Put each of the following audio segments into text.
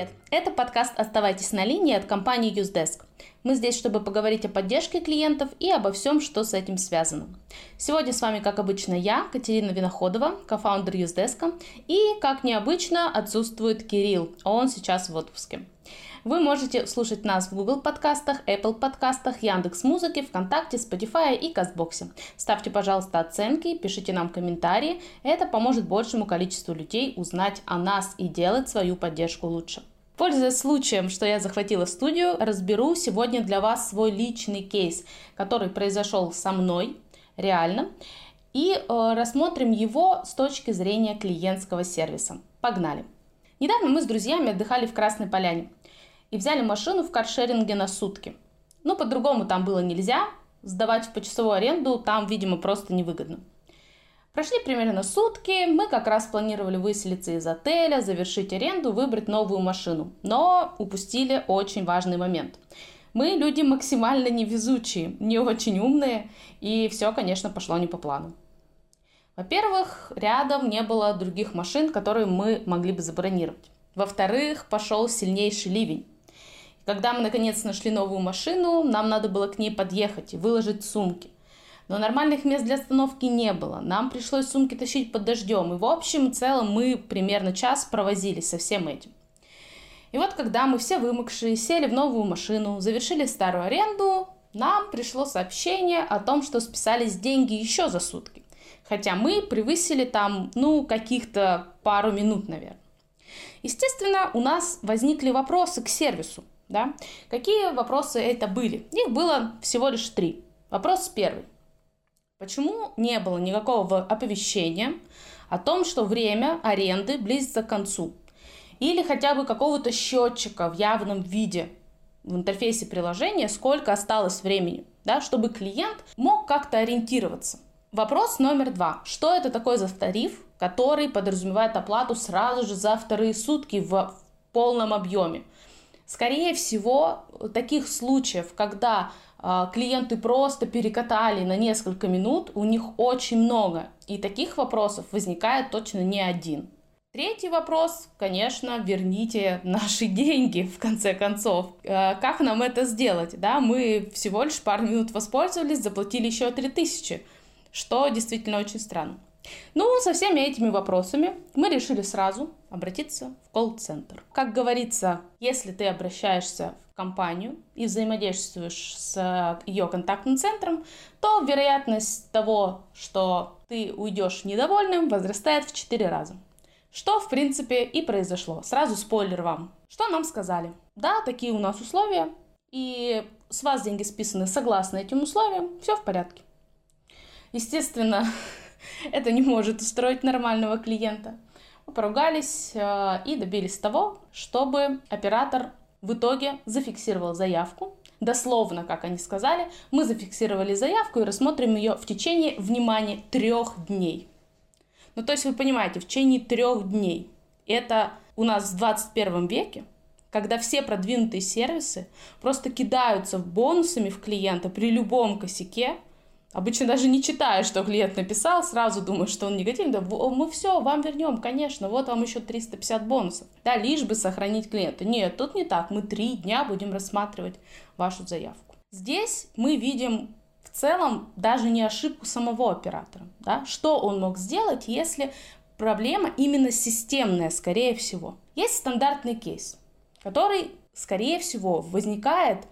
привет! Это подкаст «Оставайтесь на линии» от компании Usedesk. Мы здесь, чтобы поговорить о поддержке клиентов и обо всем, что с этим связано. Сегодня с вами, как обычно, я, Катерина Виноходова, кофаундер Usedesk, и, как необычно, отсутствует Кирилл, он сейчас в отпуске. Вы можете слушать нас в Google подкастах, Apple подкастах, Яндекс Музыке, ВКонтакте, Spotify и Кастбоксе. Ставьте, пожалуйста, оценки, пишите нам комментарии. Это поможет большему количеству людей узнать о нас и делать свою поддержку лучше. Пользуясь случаем, что я захватила студию, разберу сегодня для вас свой личный кейс, который произошел со мной реально, и э, рассмотрим его с точки зрения клиентского сервиса. Погнали! Недавно мы с друзьями отдыхали в Красной Поляне и взяли машину в каршеринге на сутки. Ну, по-другому там было нельзя, сдавать в почасовую аренду там, видимо, просто невыгодно. Прошли примерно сутки, мы как раз планировали выселиться из отеля, завершить аренду, выбрать новую машину. Но упустили очень важный момент. Мы люди максимально невезучие, не очень умные, и все, конечно, пошло не по плану. Во-первых, рядом не было других машин, которые мы могли бы забронировать. Во-вторых, пошел сильнейший ливень. Когда мы наконец нашли новую машину, нам надо было к ней подъехать и выложить сумки. Но нормальных мест для остановки не было. Нам пришлось сумки тащить под дождем. И в общем и целом мы примерно час провозились со всем этим. И вот когда мы все вымокшие сели в новую машину, завершили старую аренду, нам пришло сообщение о том, что списались деньги еще за сутки. Хотя мы превысили там, ну, каких-то пару минут, наверное. Естественно, у нас возникли вопросы к сервису. Да? Какие вопросы это были? Их было всего лишь три. Вопрос первый. Почему не было никакого оповещения о том, что время аренды близится к концу? Или хотя бы какого-то счетчика в явном виде в интерфейсе приложения, сколько осталось времени, да, чтобы клиент мог как-то ориентироваться. Вопрос номер два. Что это такое за тариф, который подразумевает оплату сразу же за вторые сутки в полном объеме? Скорее всего, таких случаев, когда э, клиенты просто перекатали на несколько минут, у них очень много. И таких вопросов возникает точно не один. Третий вопрос, конечно, верните наши деньги, в конце концов. Э, как нам это сделать? Да, мы всего лишь пару минут воспользовались, заплатили еще 3000, что действительно очень странно. Ну, со всеми этими вопросами мы решили сразу обратиться в колл-центр. Как говорится, если ты обращаешься в компанию и взаимодействуешь с ее контактным центром, то вероятность того, что ты уйдешь недовольным, возрастает в 4 раза. Что, в принципе, и произошло. Сразу спойлер вам. Что нам сказали? Да, такие у нас условия, и с вас деньги списаны согласно этим условиям, все в порядке. Естественно, это не может устроить нормального клиента. Мы поругались э, и добились того, чтобы оператор в итоге зафиксировал заявку. Дословно, как они сказали, мы зафиксировали заявку и рассмотрим ее в течение, внимания трех дней. Ну, то есть вы понимаете, в течение трех дней. Это у нас в 21 веке, когда все продвинутые сервисы просто кидаются бонусами в клиента при любом косяке, Обычно даже не читая, что клиент написал, сразу думаешь, что он негативный. Да, мы все, вам вернем, конечно, вот вам еще 350 бонусов. Да, лишь бы сохранить клиента. Нет, тут не так. Мы три дня будем рассматривать вашу заявку. Здесь мы видим в целом даже не ошибку самого оператора. Да? Что он мог сделать, если проблема именно системная, скорее всего. Есть стандартный кейс, который, скорее всего, возникает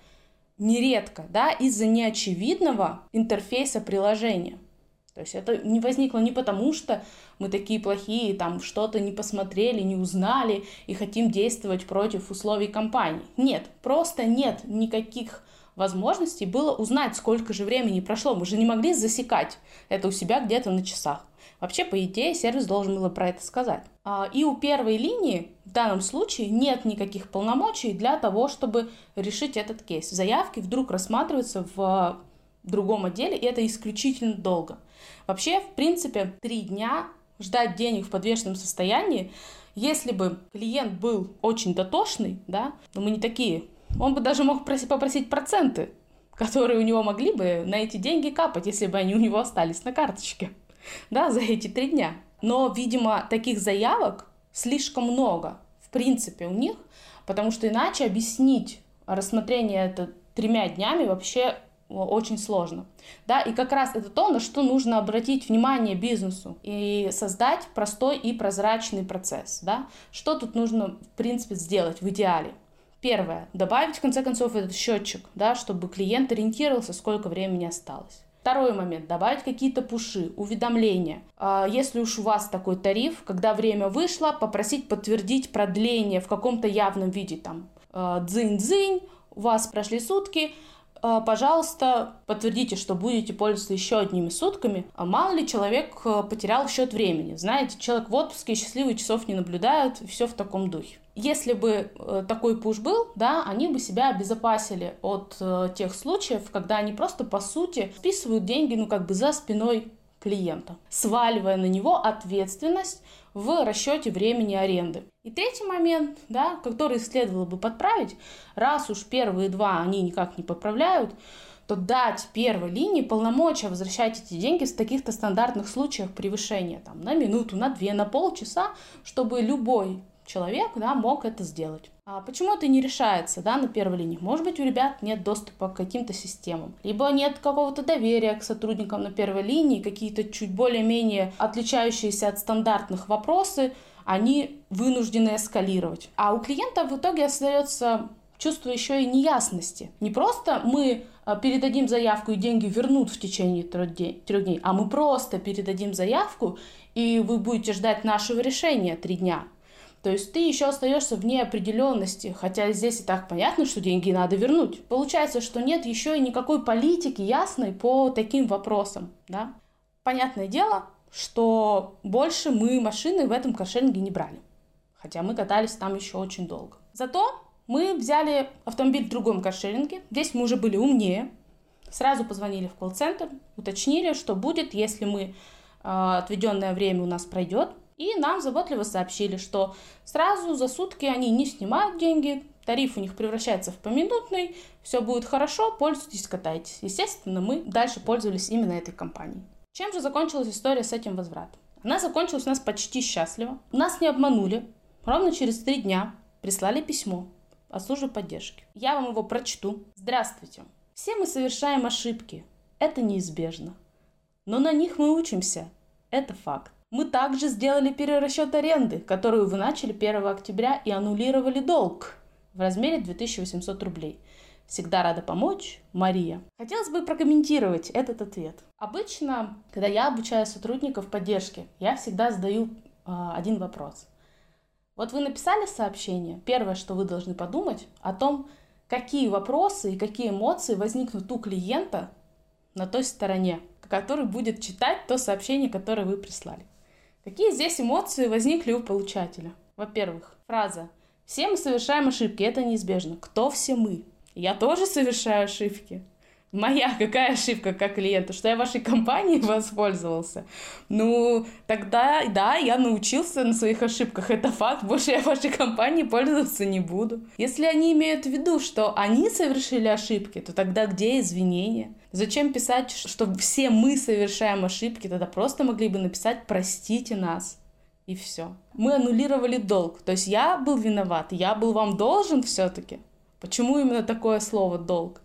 нередко, да, из-за неочевидного интерфейса приложения. То есть это не возникло не потому, что мы такие плохие, там что-то не посмотрели, не узнали и хотим действовать против условий компании. Нет, просто нет никаких возможностей было узнать, сколько же времени прошло. Мы же не могли засекать это у себя где-то на часах. Вообще, по идее, сервис должен был про это сказать. А, и у первой линии в данном случае нет никаких полномочий для того, чтобы решить этот кейс. Заявки вдруг рассматриваются в другом отделе, и это исключительно долго. Вообще, в принципе, три дня ждать денег в подвешенном состоянии, если бы клиент был очень дотошный, да, но мы не такие, он бы даже мог попросить проценты, которые у него могли бы на эти деньги капать, если бы они у него остались на карточке да, за эти три дня. Но, видимо, таких заявок слишком много, в принципе, у них, потому что иначе объяснить рассмотрение это тремя днями вообще очень сложно. Да, и как раз это то, на что нужно обратить внимание бизнесу и создать простой и прозрачный процесс. Да? Что тут нужно, в принципе, сделать в идеале? Первое. Добавить, в конце концов, этот счетчик, да, чтобы клиент ориентировался, сколько времени осталось. Второй момент. Добавить какие-то пуши, уведомления. А, если уж у вас такой тариф, когда время вышло, попросить подтвердить продление в каком-то явном виде. Там а, дзынь-дзынь, у вас прошли сутки, а, пожалуйста, подтвердите, что будете пользоваться еще одними сутками. А мало ли человек потерял счет времени. Знаете, человек в отпуске, счастливый часов не наблюдает, все в таком духе. Если бы э, такой пуш был, да, они бы себя обезопасили от э, тех случаев, когда они просто, по сути, списывают деньги, ну, как бы за спиной клиента, сваливая на него ответственность в расчете времени аренды. И третий момент, да, который следовало бы подправить, раз уж первые два они никак не поправляют, то дать первой линии полномочия возвращать эти деньги в таких-то стандартных случаях превышения, там, на минуту, на две, на полчаса, чтобы любой человек да, мог это сделать. А почему это не решается да, на первой линии? Может быть, у ребят нет доступа к каким-то системам, либо нет какого-то доверия к сотрудникам на первой линии, какие-то чуть более-менее отличающиеся от стандартных вопросы, они вынуждены эскалировать. А у клиента в итоге остается чувство еще и неясности. Не просто мы а, передадим заявку и деньги вернут в течение трех дней, а мы просто передадим заявку и вы будете ждать нашего решения три дня. То есть ты еще остаешься в неопределенности, хотя здесь и так понятно, что деньги надо вернуть. Получается, что нет еще и никакой политики ясной по таким вопросам. Да? Понятное дело, что больше мы машины в этом каршеринге не брали. Хотя мы катались там еще очень долго. Зато мы взяли автомобиль в другом каршеринге. Здесь мы уже были умнее. Сразу позвонили в колл-центр, уточнили, что будет, если мы э, отведенное время у нас пройдет. И нам заботливо сообщили, что сразу за сутки они не снимают деньги, тариф у них превращается в поминутный, все будет хорошо, пользуйтесь, катайтесь. Естественно, мы дальше пользовались именно этой компанией. Чем же закончилась история с этим возвратом? Она закончилась у нас почти счастливо. Нас не обманули. Ровно через три дня прислали письмо от службы поддержки. Я вам его прочту. Здравствуйте. Все мы совершаем ошибки. Это неизбежно. Но на них мы учимся. Это факт. Мы также сделали перерасчет аренды, которую вы начали 1 октября и аннулировали долг в размере 2800 рублей. Всегда рада помочь, Мария. Хотелось бы прокомментировать этот ответ. Обычно, когда я обучаю сотрудников поддержки, я всегда задаю э, один вопрос. Вот вы написали сообщение, первое, что вы должны подумать о том, какие вопросы и какие эмоции возникнут у клиента на той стороне, который будет читать то сообщение, которое вы прислали. Какие здесь эмоции возникли у получателя? Во-первых, фраза «Все мы совершаем ошибки, это неизбежно». Кто все мы? Я тоже совершаю ошибки. Моя какая ошибка как клиента, что я вашей компанией воспользовался? Ну, тогда, да, я научился на своих ошибках, это факт, больше я вашей компанией пользоваться не буду. Если они имеют в виду, что они совершили ошибки, то тогда где извинения? Зачем писать, что все мы совершаем ошибки? Тогда просто могли бы написать «простите нас» и все. Мы аннулировали долг, то есть я был виноват, я был вам должен все-таки. Почему именно такое слово «долг»?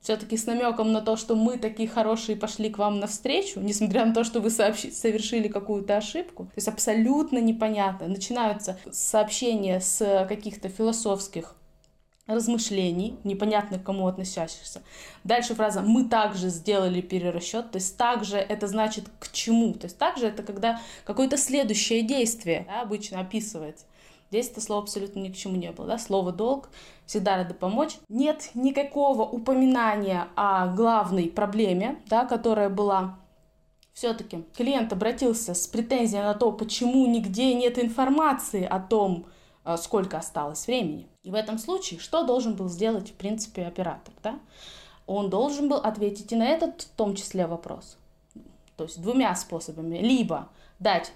все-таки с намеком на то, что мы такие хорошие пошли к вам навстречу, несмотря на то, что вы сообщи, совершили какую-то ошибку. То есть абсолютно непонятно. Начинаются сообщения с каких-то философских размышлений, непонятно к кому относящихся. Дальше фраза «мы также сделали перерасчет», то есть также это значит к чему, то есть также это когда какое-то следующее действие да, обычно описывается. Здесь это слово абсолютно ни к чему не было. Да? Слово «долг» всегда рада помочь. Нет никакого упоминания о главной проблеме, да, которая была все-таки клиент обратился с претензией на то, почему нигде нет информации о том, э, сколько осталось времени. И в этом случае что должен был сделать, в принципе, оператор? Да? Он должен был ответить и на этот, в том числе, вопрос. То есть двумя способами. Либо дать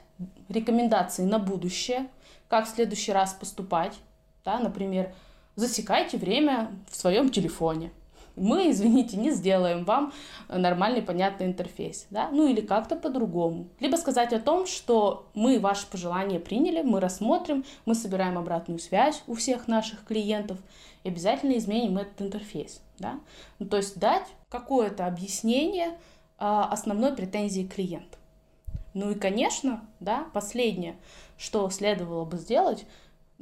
рекомендации на будущее – как в следующий раз поступать. Да, например, засекайте время в своем телефоне. Мы, извините, не сделаем вам нормальный, понятный интерфейс, да, ну или как-то по-другому. Либо сказать о том, что мы ваши пожелания приняли, мы рассмотрим, мы собираем обратную связь у всех наших клиентов и обязательно изменим этот интерфейс, да. Ну, то есть дать какое-то объяснение а, основной претензии клиента. Ну и, конечно, да, последнее, что следовало бы сделать,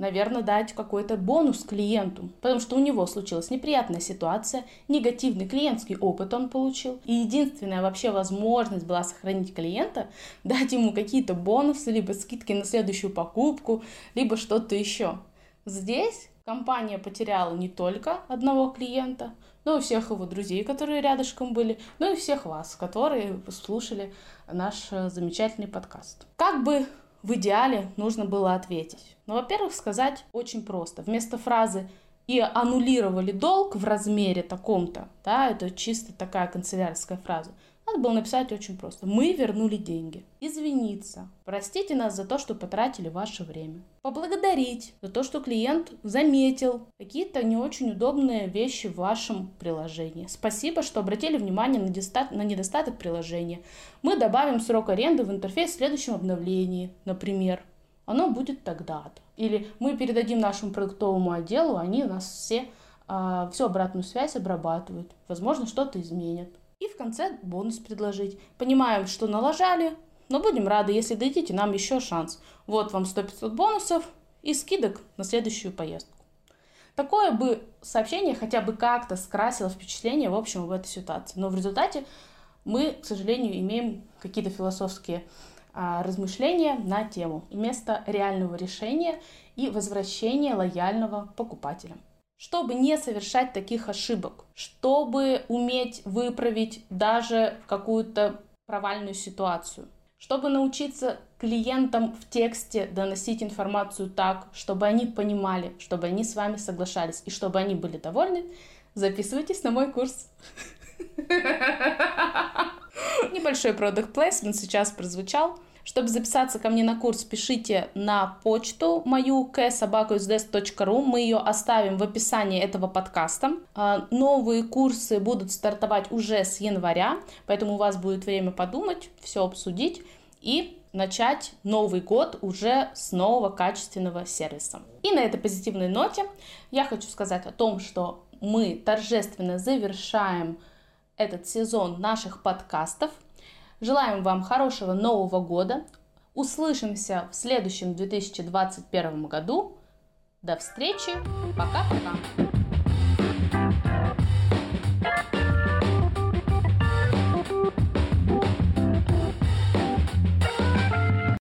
наверное, дать какой-то бонус клиенту, потому что у него случилась неприятная ситуация, негативный клиентский опыт он получил, и единственная вообще возможность была сохранить клиента, дать ему какие-то бонусы, либо скидки на следующую покупку, либо что-то еще. Здесь компания потеряла не только одного клиента, но и всех его друзей, которые рядышком были, ну и всех вас, которые слушали наш э, замечательный подкаст. Как бы в идеале нужно было ответить? Ну, во-первых, сказать очень просто. Вместо фразы «и аннулировали долг в размере таком-то», да, это чисто такая канцелярская фраза, надо было написать очень просто. Мы вернули деньги. Извиниться. Простите нас за то, что потратили ваше время. Поблагодарить за то, что клиент заметил какие-то не очень удобные вещи в вашем приложении. Спасибо, что обратили внимание на, недостат... на недостаток приложения. Мы добавим срок аренды в интерфейс в следующем обновлении, например. Оно будет тогда-то. Или мы передадим нашему продуктовому отделу, они нас все а, всю обратную связь обрабатывают. Возможно, что-то изменят. И в конце бонус предложить. Понимаем, что налажали, но будем рады, если дадите нам еще шанс. Вот вам 100-500 бонусов и скидок на следующую поездку. Такое бы сообщение хотя бы как-то скрасило впечатление в общем в этой ситуации. Но в результате мы, к сожалению, имеем какие-то философские а, размышления на тему вместо реального решения и возвращения лояльного покупателя чтобы не совершать таких ошибок, чтобы уметь выправить даже какую-то провальную ситуацию, чтобы научиться клиентам в тексте доносить информацию так, чтобы они понимали, чтобы они с вами соглашались и чтобы они были довольны, записывайтесь на мой курс. Небольшой продукт placement сейчас прозвучал. Чтобы записаться ко мне на курс, пишите на почту мою ksobakusdes.ru. Мы ее оставим в описании этого подкаста. А, новые курсы будут стартовать уже с января, поэтому у вас будет время подумать, все обсудить и начать Новый год уже с нового качественного сервиса. И на этой позитивной ноте я хочу сказать о том, что мы торжественно завершаем этот сезон наших подкастов – Желаем вам хорошего Нового года. Услышимся в следующем 2021 году. До встречи. Пока-пока.